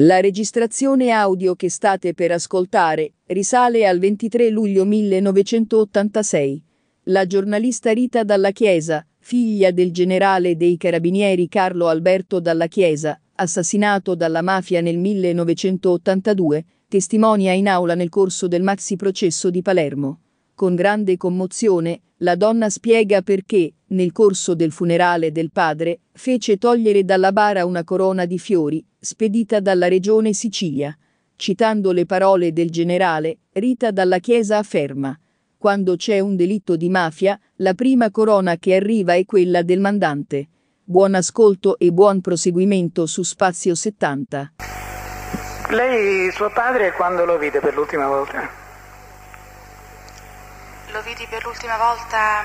La registrazione audio che state per ascoltare risale al 23 luglio 1986. La giornalista Rita Dalla Chiesa, figlia del generale dei carabinieri Carlo Alberto Dalla Chiesa, assassinato dalla mafia nel 1982, testimonia in aula nel corso del maxi processo di Palermo. Con grande commozione, la donna spiega perché, nel corso del funerale del padre, fece togliere dalla bara una corona di fiori, spedita dalla regione Sicilia. Citando le parole del generale, Rita Dalla Chiesa afferma: Quando c'è un delitto di mafia, la prima corona che arriva è quella del mandante. Buon ascolto e buon proseguimento su Spazio 70. Lei, suo padre, quando lo vide per l'ultima volta? Lo vidi per l'ultima volta,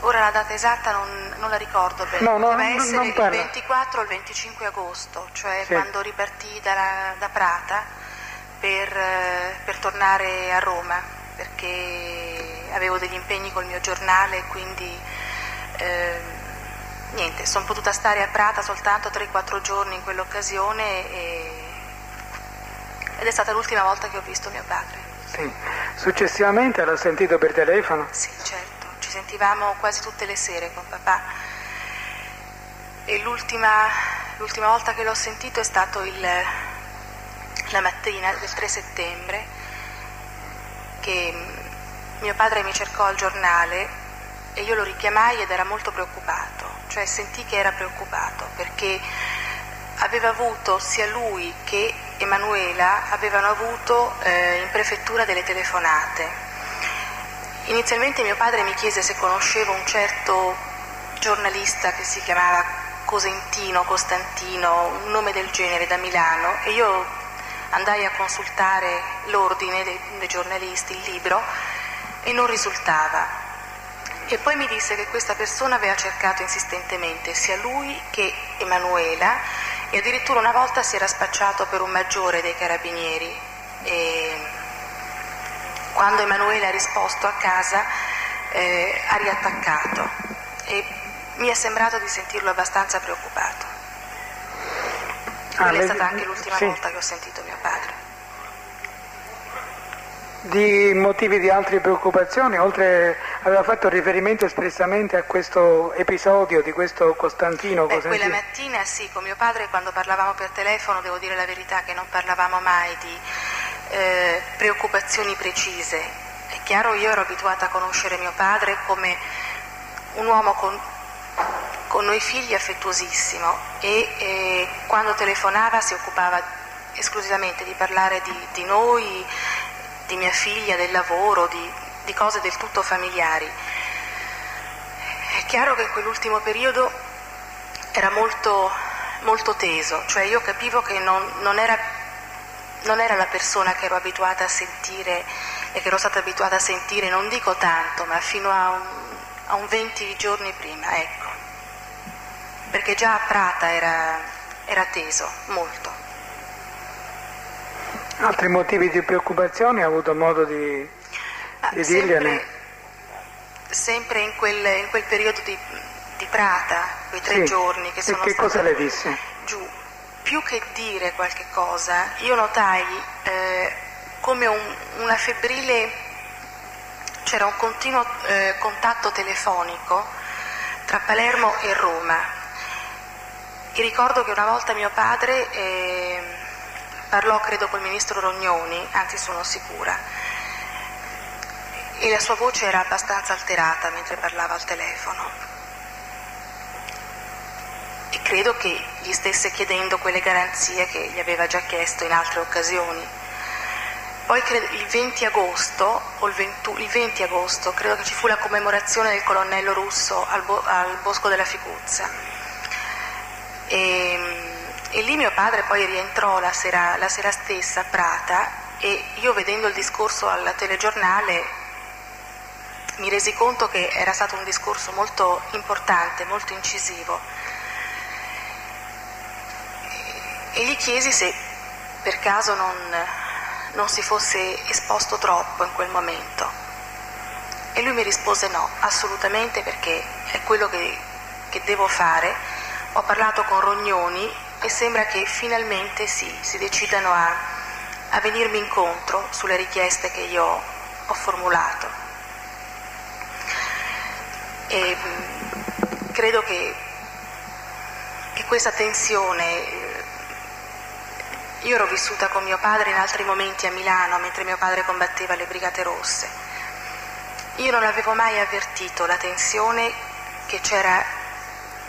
ora la data esatta non, non la ricordo bene, No, no, non- essere il parla. 24 o il 25 agosto, cioè Sì. quando ripartì da, da Prata per, eh, per tornare a Roma, perché avevo degli impegni col mio giornale, quindi ehm, niente, sono potuta stare a Prata soltanto 3-4 giorni in quell'occasione e- ed è stata l'ultima volta che ho visto mio padre. Sì. Successivamente l'ho sentito per telefono. Sì, certo, ci sentivamo quasi tutte le sere con papà e l'ultima, l'ultima volta che l'ho sentito è stato il- la mattina del 3 settembre che mio padre mi cercò al giornale e io lo richiamai ed era molto preoccupato, cioè sentì che era preoccupato perché aveva avuto sia lui che Emanuela avevano avuto eh, in prefettura delle telefonate. Inizialmente mio padre mi chiese se conoscevo un certo giornalista che si chiamava Cosentino, Costantino, un nome del genere da Milano e io andai a consultare l'ordine dei, dei giornalisti, il libro, e non risultava. E poi mi disse che questa persona aveva cercato insistentemente sia lui che Emanuela e addirittura una volta si era spacciato per un maggiore dei carabinieri. E quando Emanuele ha risposto a casa eh, ha riattaccato e mi è sembrato di sentirlo abbastanza preoccupato. Ah, Quella è lei- stata anche l'ultima sì. volta che ho sentito mio padre. Di motivi di altre preoccupazioni, oltre aveva fatto riferimento espressamente a questo episodio di questo Costantino. Beh, Cosentino. quella mattina sì, con mio padre quando parlavamo per telefono, devo dire la verità che non parlavamo mai di eh, preoccupazioni precise. È chiaro, io ero abituata a conoscere mio padre come un uomo con, con noi figli affettuosissimo e eh, quando telefonava si occupava esclusivamente di parlare di, di noi, di mia figlia, del lavoro, di, di cose del tutto familiari. È chiaro che quell'ultimo periodo era molto, molto teso, cioè io capivo che non, non era, non era la persona che ero abituata a sentire e che ero stata abituata a sentire, non dico tanto, ma fino a un, a un 20 giorni prima, ecco. Perché già a Prata era, era teso, molto. Altri motivi di preoccupazione ha avuto modo di, Ah, sempre, sempre in quel, in quel periodo di, di Prata, quei tre Sì. giorni che E sono che stata cosa le disse? giù, più che dire qualche cosa, io notai eh, come un- una febbrile, c'era un continuo eh, contatto telefonico tra Palermo e Roma E ricordo che una volta mio padre eh, parlò, credo, col ministro Rognoni, anzi sono sicura, e la sua voce era abbastanza alterata mentre parlava al telefono. E credo che gli stesse chiedendo quelle garanzie che gli aveva già chiesto in altre occasioni. Poi il 20 agosto, o il, 20, il 20 agosto, credo che ci fu la commemorazione del colonnello russo al, bo, al Bosco della Ficuzza e, e, lì mio padre poi rientrò la sera, la sera stessa a Prata e io vedendo il discorso al telegiornale mi resi conto che era stato un discorso molto importante, molto incisivo. E gli chiesi se per caso non, non, si fosse esposto troppo in quel momento. E lui mi rispose no, assolutamente perché è quello che, che devo fare ho parlato con Rognoni e sembra che finalmente sì, si decidano a, a venirmi incontro sulle richieste che io ho formulato. E mm, credo che, che questa tensione, io ero vissuta con mio padre in altri momenti a Milano mentre mio padre combatteva le Brigate Rosse. Io non avevo mai avvertito la tensione che c'era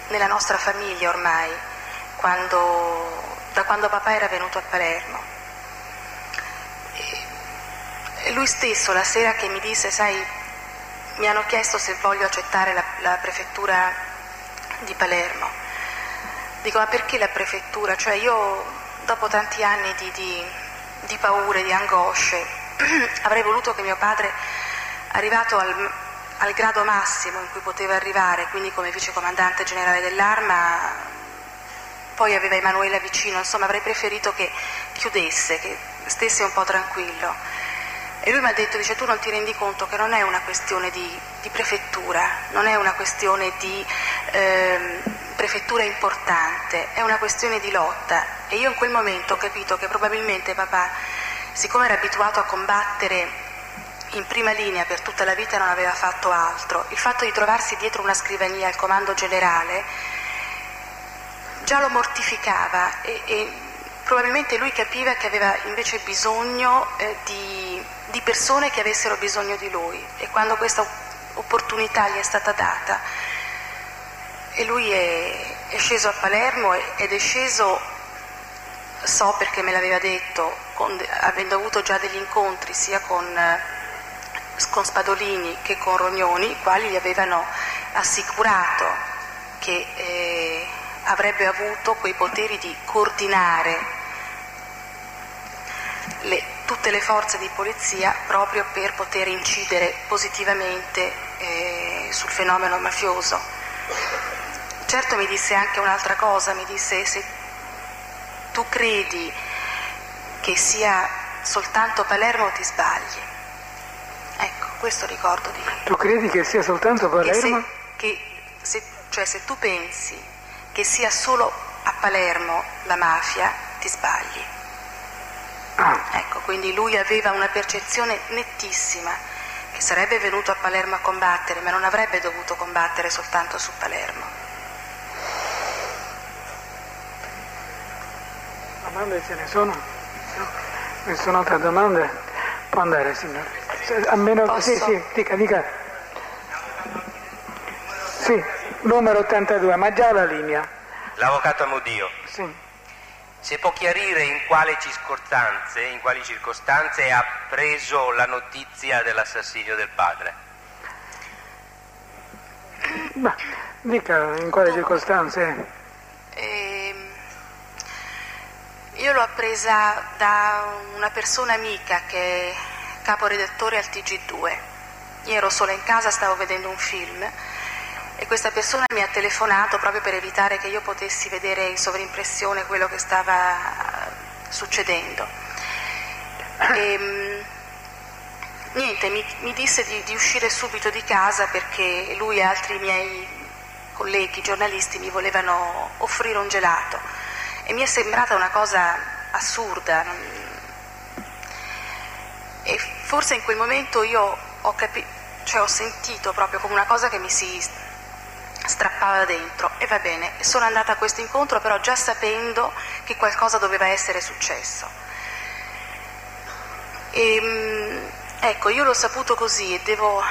nella nostra famiglia ormai, quando, da quando papà era venuto a Palermo. E lui stesso la sera che mi disse, sai, mi hanno chiesto se voglio accettare la, la prefettura di Palermo. Dico, ma perché la prefettura? Cioè io dopo tanti anni di, di, di paure, di angosce, avrei voluto che mio padre, arrivato al, al grado massimo in cui poteva arrivare, quindi come vicecomandante generale dell'arma, poi aveva Emanuela vicino, insomma avrei preferito che chiudesse, che stesse un po' tranquillo. E lui mi ha detto, dice, tu non ti rendi conto che non è una questione di, di prefettura, non è una questione di eh, prefettura importante, è una questione di lotta. E io in quel momento ho capito che probabilmente papà, siccome era abituato a combattere in prima linea per tutta la vita non aveva fatto altro. Il fatto di trovarsi dietro una scrivania al comando generale già lo mortificava e, e probabilmente lui capiva che aveva invece bisogno eh, di, di, persone che avessero bisogno di lui. E quando questa opportunità gli è stata data e lui è, è sceso a Palermo ed è sceso, so perché me l'aveva detto, con, avendo avuto già degli incontri sia con con Spadolini che con Rognoni, i quali gli avevano assicurato che eh, avrebbe avuto quei poteri di coordinare le, tutte le forze di polizia proprio per poter incidere positivamente eh, sul fenomeno mafioso. Certo mi disse anche un'altra cosa, mi disse se tu credi che sia soltanto Palermo ti sbagli Ecco, questo ricordo di... Tu credi che sia soltanto Palermo? Che se, che se, cioè se tu pensi che sia solo a Palermo la mafia, ti sbagli. Ah. Ecco, quindi lui aveva una percezione nettissima che sarebbe venuto a Palermo a combattere, ma non avrebbe dovuto combattere soltanto su Palermo. Domande ce ne sono? No. Nessuna altra domanda? Può andare, signore. A meno Posso? sì, sì, dica, dica. Sì, numero 82, ma già la linea. L'avvocato Amodio. Sì. Se può chiarire in quali circostanze, in quali circostanze ha preso la notizia dell'assassinio del padre? Ma dica in quali circostanze? Eh, io l'ho presa da una persona amica che caporedattore al TG2. Io ero sola in casa, stavo vedendo un film e questa persona mi ha telefonato proprio per evitare che io potessi vedere in sovrimpressione quello che stava succedendo. E, ehm, niente, mi, mi disse di, di, uscire subito di casa perché lui e altri miei colleghi giornalisti mi volevano offrire un gelato e mi è sembrata una cosa assurda. E forse in quel momento io ho, capi- cioè ho sentito proprio come una cosa che mi si strappava dentro e va bene, sono andata a questo incontro però già sapendo che qualcosa doveva essere successo. E, ehm, ecco, io l'ho saputo così e devo,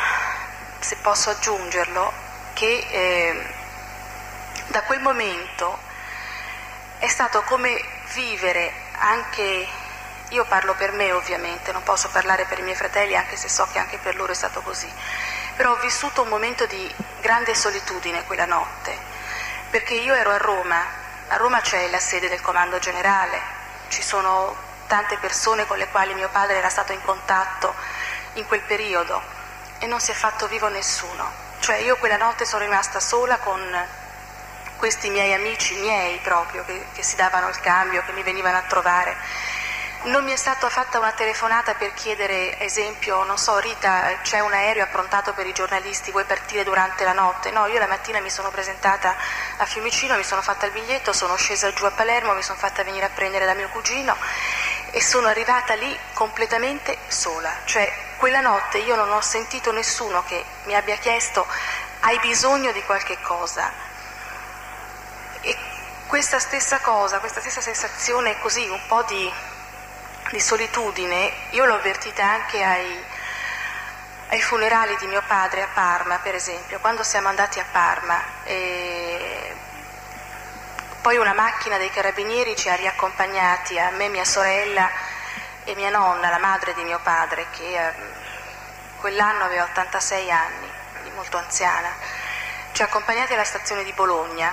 se posso aggiungerlo, che eh, da quel momento è stato come vivere anche, io parlo per me ovviamente, non posso parlare per i miei fratelli anche se so che anche per loro è stato così, però ho vissuto un momento di grande solitudine quella notte, perché io ero a Roma, a Roma c'è la sede del comando generale, ci sono tante persone con le quali mio padre era stato in contatto in quel periodo e non si è fatto vivo nessuno. Cioè io quella notte sono rimasta sola con questi miei amici miei proprio che, che si davano il cambio, che mi venivano a trovare non mi è stata fatta una telefonata per chiedere, esempio, non so, Rita, c'è un aereo approntato per i giornalisti, vuoi partire durante la notte? No, io la mattina mi sono presentata a Fiumicino, mi sono fatta il biglietto, sono scesa giù a Palermo, mi sono fatta venire a prendere da mio cugino e sono arrivata lì completamente sola. Cioè, quella notte io non ho sentito nessuno che mi abbia chiesto hai bisogno di qualche cosa. E questa stessa cosa, questa stessa sensazione così, un po' di di solitudine, io l'ho avvertita anche ai, ai, funerali di mio padre a Parma, per esempio, quando siamo andati a Parma. poi una macchina dei carabinieri ci ha riaccompagnati, a me, mia sorella e mia nonna, la madre di mio padre, che eh, quell'anno aveva 86 anni, quindi molto anziana. Ci ha accompagnati alla stazione di Bologna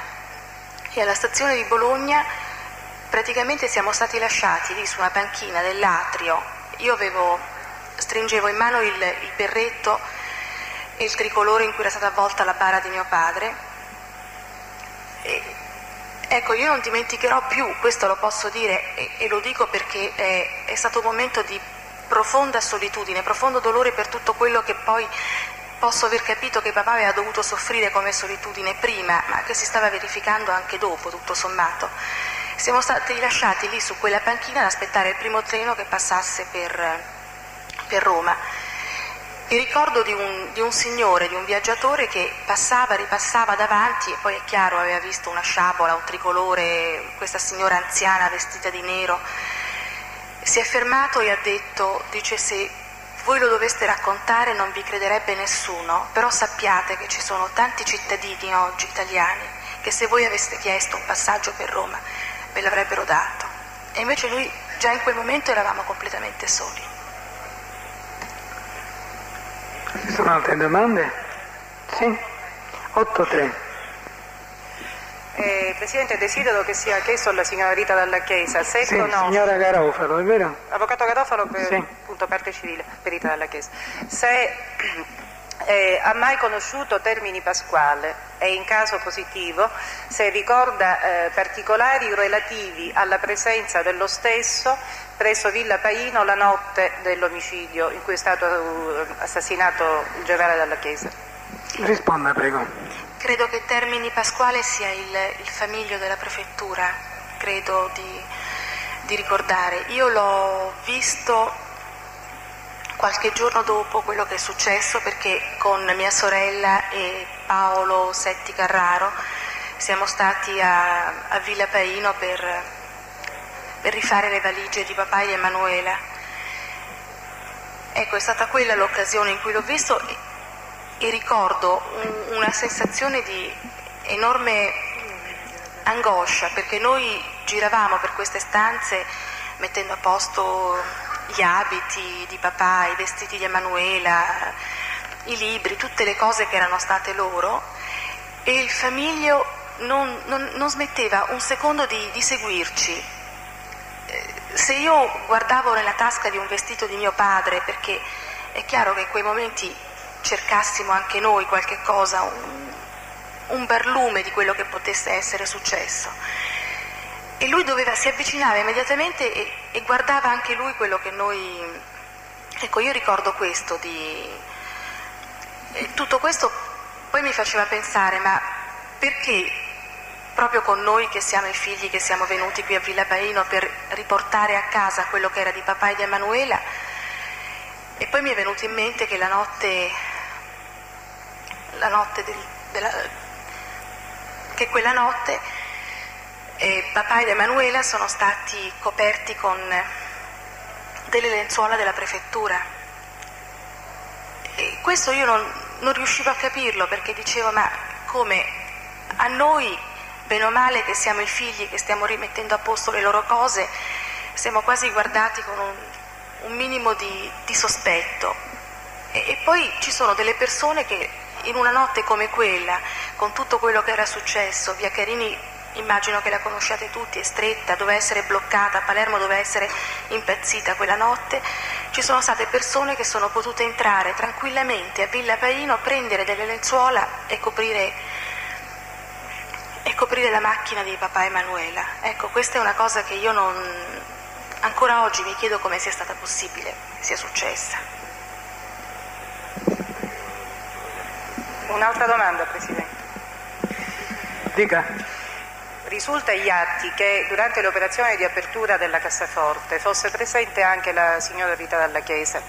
e alla stazione di Bologna praticamente siamo stati lasciati lì su una panchina dell'atrio, io avevo, stringevo in mano il, il berretto e il tricolore in cui era stata avvolta la bara di mio padre. E, ecco, io non dimenticherò più, questo lo posso dire e, e lo dico perché è, è stato un momento di profonda solitudine, profondo dolore per tutto quello che poi posso aver capito che papà aveva dovuto soffrire come solitudine prima, ma che si stava verificando anche dopo, tutto sommato. Siamo stati lasciati lì su quella panchina ad aspettare il primo treno che passasse per, per Roma. Il ricordo di un, di un, signore, di un viaggiatore che passava, ripassava davanti e poi è chiaro aveva visto una sciabola, un tricolore, questa signora anziana vestita di nero. Si è fermato e ha detto, dice se voi lo doveste raccontare non vi crederebbe nessuno, però sappiate che ci sono tanti cittadini oggi italiani che se voi aveste chiesto un passaggio per Roma me l'avrebbero dato. E invece lui già in quel momento eravamo completamente soli. Ci sono altre domande? Sì? 8-3. Eh, Presidente, desidero che sia chiesto alla signora Rita dalla Chiesa se sì, conosce... signora Garofalo, è vero? Avvocato Garofalo per sì. appunto, parte civile, per Rita dalla Chiesa. Se eh, ha mai conosciuto Termini Pasquale e in caso positivo se ricorda eh, particolari relativi alla presenza dello stesso presso Villa Paino la notte dell'omicidio in cui è stato uh, assassinato il generale dalla Chiesa. Risponda, prego. Credo che Termini Pasquale sia il, il famiglio della prefettura, credo di, di ricordare. Io l'ho visto qualche giorno dopo quello che è successo perché con mia sorella e Paolo Setti Carraro siamo stati a, a Villa Paino per, per, rifare le valigie di papà e di Emanuela. Ecco, è stata quella l'occasione in cui l'ho visto e, ricordo un, una sensazione di enorme angoscia perché noi giravamo per queste stanze mettendo a posto gli abiti di papà, i vestiti di Emanuela, i libri, tutte le cose che erano state loro e il famiglio non, non, non smetteva un secondo di, di seguirci. Eh, se io guardavo nella tasca di un vestito di mio padre, perché è chiaro che in quei momenti cercassimo anche noi qualche cosa, un, un barlume di quello che potesse essere successo, e lui doveva, si avvicinava immediatamente e, e, guardava anche lui quello che noi... Ecco, io ricordo questo di... E tutto questo poi mi faceva pensare, ma perché proprio con noi che siamo i figli che siamo venuti qui a Villa Paino per riportare a casa quello che era di papà e di Emanuela? E poi mi è venuto in mente che la notte, la notte del, della, che quella notte eh, papà ed Emanuela sono stati coperti con delle lenzuola della prefettura. E questo io non, non riuscivo a capirlo perché dicevo ma come a noi, bene o male che siamo i figli che stiamo rimettendo a posto le loro cose, siamo quasi guardati con un, un minimo di, di sospetto. E, e poi ci sono delle persone che in una notte come quella, con tutto quello che era successo, via Carini immagino che la conosciate tutti, è stretta, doveva essere bloccata, a Palermo doveva essere impazzita quella notte, ci sono state persone che sono potute entrare tranquillamente a Villa Paino, prendere delle lenzuola e coprire, e coprire la macchina di papà Emanuela. Ecco, questa è una cosa che io non... ancora oggi mi chiedo come sia stata possibile, sia successa. Un'altra domanda, Presidente. Dica. Risulta agli atti che durante l'operazione di apertura della cassaforte fosse presente anche la signora Rita Dalla Chiesa.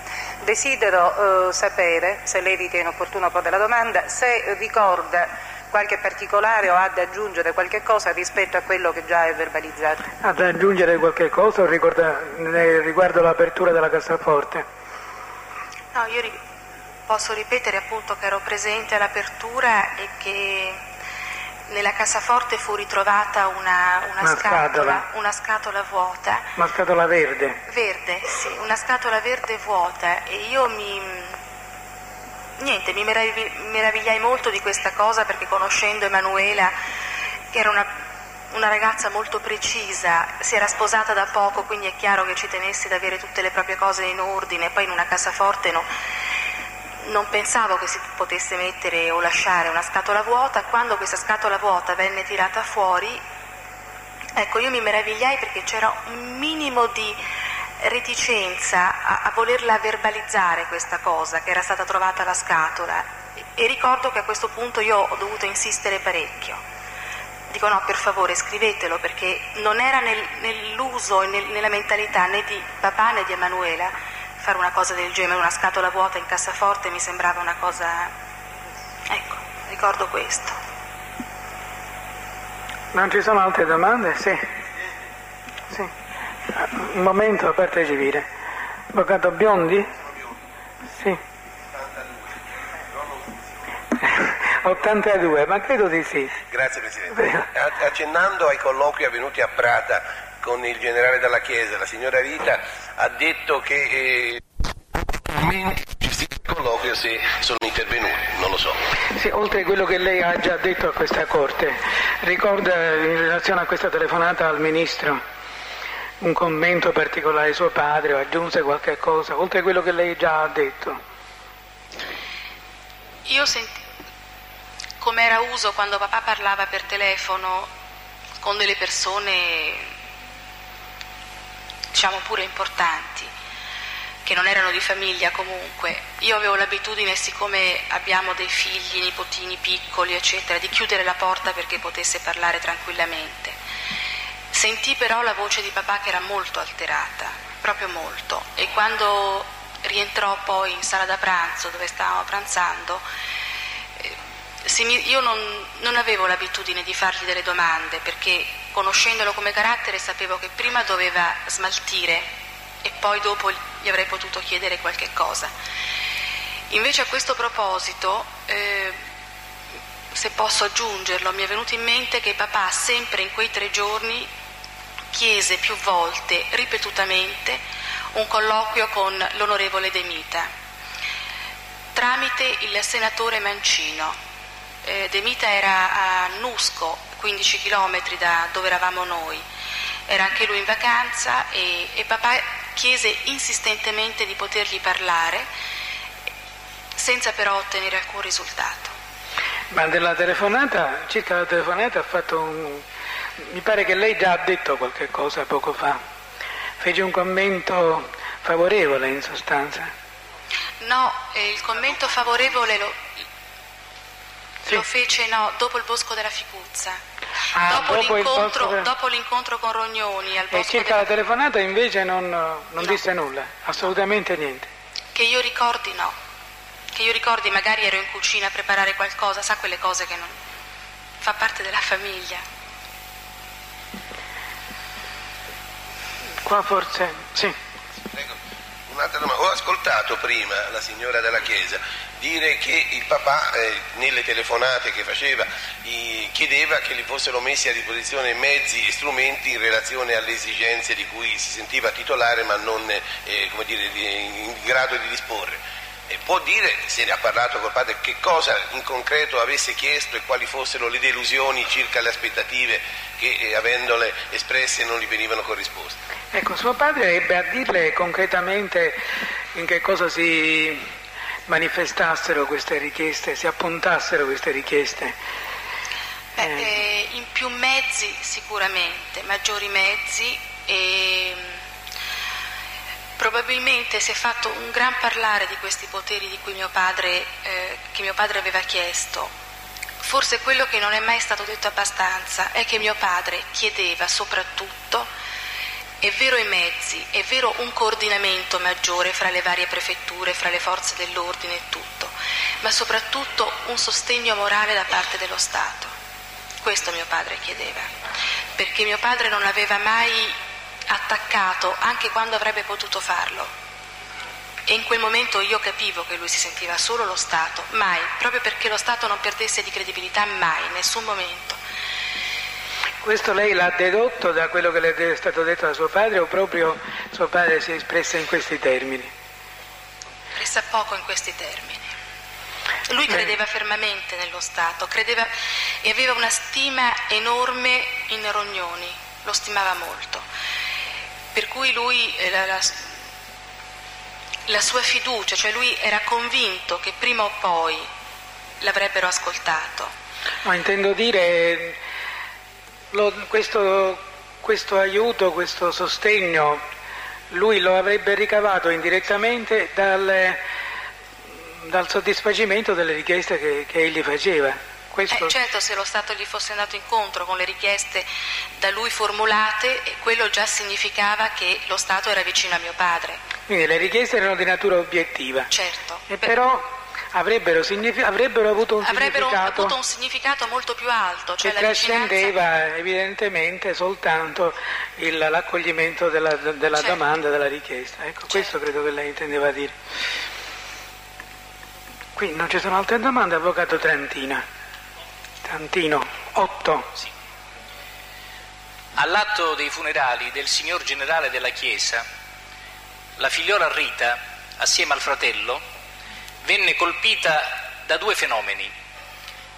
Desidero eh, sapere, se lei ritiene opportuno porre la domanda, se ricorda qualche particolare o ha da aggiungere qualche cosa rispetto a quello che già è verbalizzato. Ha da aggiungere qualche cosa ricorda, riguardo l'apertura della cassaforte? No, io ri- posso ripetere appunto che ero presente all'apertura e che nella cassaforte fu ritrovata una, una, Una scatola, scatola. una scatola vuota, Una scatola verde. verde, sì, una scatola verde vuota e io mi, niente, mi meravi- meravigliai molto di questa cosa perché conoscendo Emanuela, che era una, una ragazza molto precisa, si era sposata da poco, quindi è chiaro che ci tenesse ad avere tutte le proprie cose in ordine, poi in una cassaforte no, non pensavo che si potesse mettere o lasciare una scatola vuota, quando questa scatola vuota venne tirata fuori, ecco io mi meravigliai perché c'era un minimo di reticenza a, a volerla verbalizzare questa cosa, che era stata trovata la scatola. E, ricordo che a questo punto io ho dovuto insistere parecchio. Dico no, per favore scrivetelo perché non era nel- nell'uso e nel- nella mentalità né di papà né di Emanuela fare una cosa del genere, una scatola vuota in cassaforte mi sembrava una cosa... Ecco, ricordo questo. Non ci sono altre domande? Sì. Sì. Un momento, parte civile. Avvocato Biondi? Sì. 82, ma credo di sì. Grazie Presidente. Accennando ai colloqui avvenuti a Prata con il generale della Chiesa, la signora Rita ha detto che eh, colloquio se sono intervenuti, non lo so. Sì, oltre a quello che lei ha già detto a questa Corte, ricorda in relazione a questa telefonata al Ministro un commento particolare di suo padre o aggiunse qualche cosa, oltre a quello che lei già ha detto? Io senti, come era uso quando papà parlava per telefono con delle persone, diciamo pure importanti, che non erano di famiglia comunque, io avevo l'abitudine, siccome abbiamo dei figli, nipotini piccoli, eccetera, di chiudere la porta perché potesse parlare tranquillamente. Sentì però la voce di papà che era molto alterata, proprio molto, e quando rientrò poi in sala da pranzo dove stavamo pranzando, eh, io non, non avevo l'abitudine di fargli delle domande perché conoscendolo come carattere sapevo che prima doveva smaltire e poi dopo gli avrei potuto chiedere qualche cosa. Invece a questo proposito, eh, se posso aggiungerlo, mi è venuto in mente che papà sempre in quei tre giorni chiese più volte, ripetutamente, un colloquio con l'onorevole De Mita tramite il senatore Mancino. Eh, De Mita era a Nusco, 15 km da dove eravamo noi, era anche lui in vacanza e, e papà chiese insistentemente di potergli parlare senza però ottenere alcun risultato. Ma della telefonata, circa la telefonata ha fatto un... mi pare che lei già ha detto qualche cosa poco fa, fece un commento favorevole in sostanza. No, eh, il commento favorevole lo, Sì. lo fece no, dopo il Bosco della Ficuzza. Ah, dopo, dopo l'incontro, della- dopo l'incontro con Rognoni al E Bosco circa della la telefonata invece non, non No. disse nulla, assolutamente niente. Che io ricordi no. Che io ricordi magari ero in cucina a preparare qualcosa, sa quelle cose che non... fa parte della famiglia. Qua forse sì. Un'altra domanda. Ho ascoltato prima la signora della Chiesa dire che il papà eh, nelle telefonate che faceva i, chiedeva che gli fossero messi a disposizione mezzi e strumenti in relazione alle esigenze di cui si sentiva titolare ma non eh, dire, in grado di disporre. E può dire, se ne ha parlato col padre, che cosa in concreto avesse chiesto e quali fossero le delusioni circa le aspettative che eh, avendole espresse non gli venivano corrisposte? Ecco, suo padre ebbe a dirle concretamente in che cosa si manifestassero queste richieste, si appuntassero queste richieste. Beh, eh, in più mezzi sicuramente, maggiori mezzi e Probabilmente si è fatto un gran parlare di questi poteri di cui mio padre, eh, che mio padre aveva chiesto. Forse quello che non è mai stato detto abbastanza è che mio padre chiedeva soprattutto, è vero i mezzi, è vero un coordinamento maggiore fra le varie prefetture, fra le forze dell'ordine e tutto, ma soprattutto un sostegno morale da parte dello Stato. Questo mio padre chiedeva, perché mio padre non aveva mai attaccato anche quando avrebbe potuto farlo. E in quel momento io capivo che lui si sentiva solo lo Stato, mai, proprio perché lo Stato non perdesse di credibilità mai, in nessun momento. Questo lei l'ha dedotto da quello che le è stato detto da suo padre o proprio suo padre si è espresso in questi termini? Pressa poco in questi termini. Lui credeva eh. fermamente nello Stato, credeva e aveva una stima enorme in Rognoni, lo stimava molto. Per cui lui, eh, la, la, la sua fiducia, cioè lui era convinto che prima o poi l'avrebbero ascoltato. No, intendo dire, lo, questo, questo aiuto, questo sostegno, lui lo avrebbe ricavato indirettamente dal, dal soddisfacimento delle richieste che, che egli faceva. Questo... Eh, certo, se lo Stato gli fosse andato incontro con le richieste da lui formulate, quello già significava che lo Stato era vicino a mio padre. Quindi le richieste erano di natura obiettiva. Certo. E però avrebbero, signifi- avrebbero, avuto, un avrebbero significato avuto un significato molto più alto. Cioè che trascendeva vicinanza... evidentemente soltanto il, l'accoglimento della, della certo. domanda, della richiesta. Ecco, certo. questo credo che lei intendeva dire. Qui non ci sono altre domande, Avvocato Trantina. Tantino, 8. Sì. All'atto dei funerali del signor generale della Chiesa, la figliola Rita, assieme al fratello, venne colpita da due fenomeni,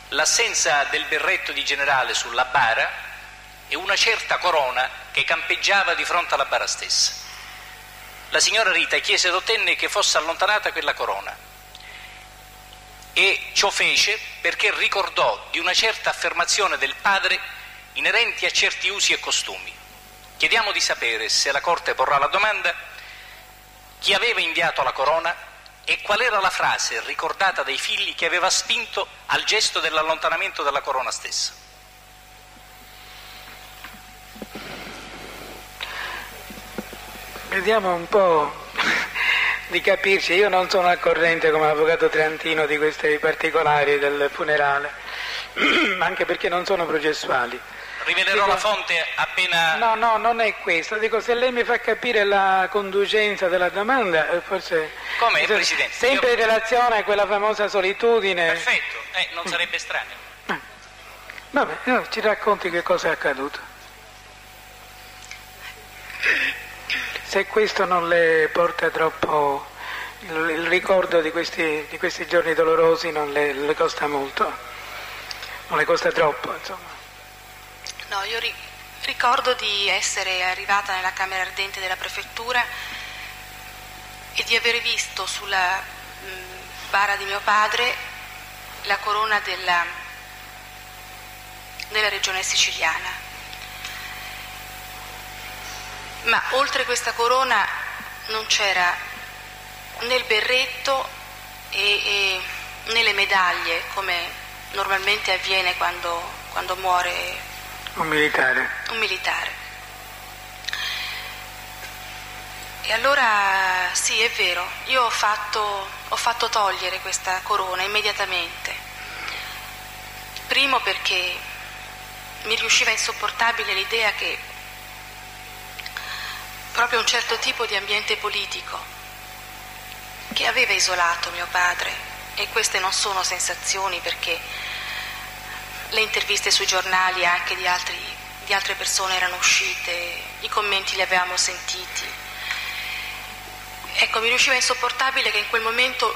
l'assenza del berretto di generale sulla bara e una certa corona che campeggiava di fronte alla bara stessa. La signora Rita chiese ed ottenne che fosse allontanata quella corona e ciò fece perché ricordò di una certa affermazione del padre inerenti a certi usi e costumi. Chiediamo di sapere se la Corte porrà la domanda chi aveva inviato la corona e qual era la frase ricordata dai figli che aveva spinto al gesto dell'allontanamento della corona stessa. Vediamo un po' di capirci, io non sono al corrente come avvocato Trentino di questi particolari del funerale, anche perché non sono processuali. Rivelerò dico, la fonte appena... No, no, non è questo, dico se lei mi fa capire la conducenza della domanda, eh, forse... Come, Presidente? Sempre io... in relazione a quella famosa solitudine... Perfetto, eh, non sarebbe strano. Eh. Vabbè, no, ci racconti che cosa è accaduto. Se questo non le porta troppo, il, ricordo di questi, di questi, giorni dolorosi non le, le, costa molto, non le costa troppo, insomma. No, io ri- ricordo di essere arrivata nella camera ardente della prefettura e di aver visto sulla mh, bara di mio padre la corona della, della regione siciliana ma oltre questa corona non c'era né il berretto e, e, né le medaglie come normalmente avviene quando, quando muore un militare. un militare. E allora sì, è vero, io ho fatto, ho fatto togliere questa corona immediatamente. Primo perché mi riusciva insopportabile l'idea che proprio un certo tipo di ambiente politico che aveva isolato mio padre, e queste non sono sensazioni perché le interviste sui giornali anche di, altri, di altre persone erano uscite, i commenti li avevamo sentiti. Ecco, mi riusciva insopportabile che in quel momento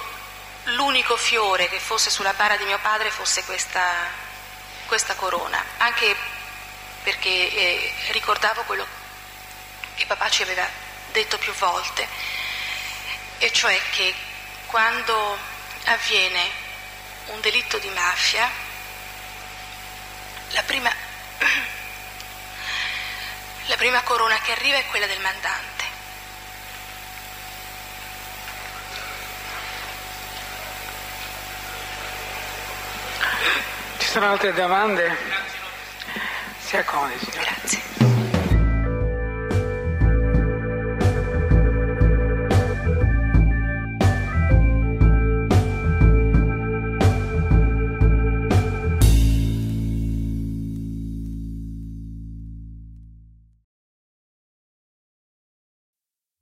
l'unico fiore che fosse sulla bara di mio padre fosse questa, questa corona, anche perché eh, ricordavo quello che papà ci aveva detto più volte, e cioè che quando avviene un delitto di mafia, la prima, la prima corona che arriva è quella del mandante. Ci sono altre domande? Si accomodi, signora. Grazie.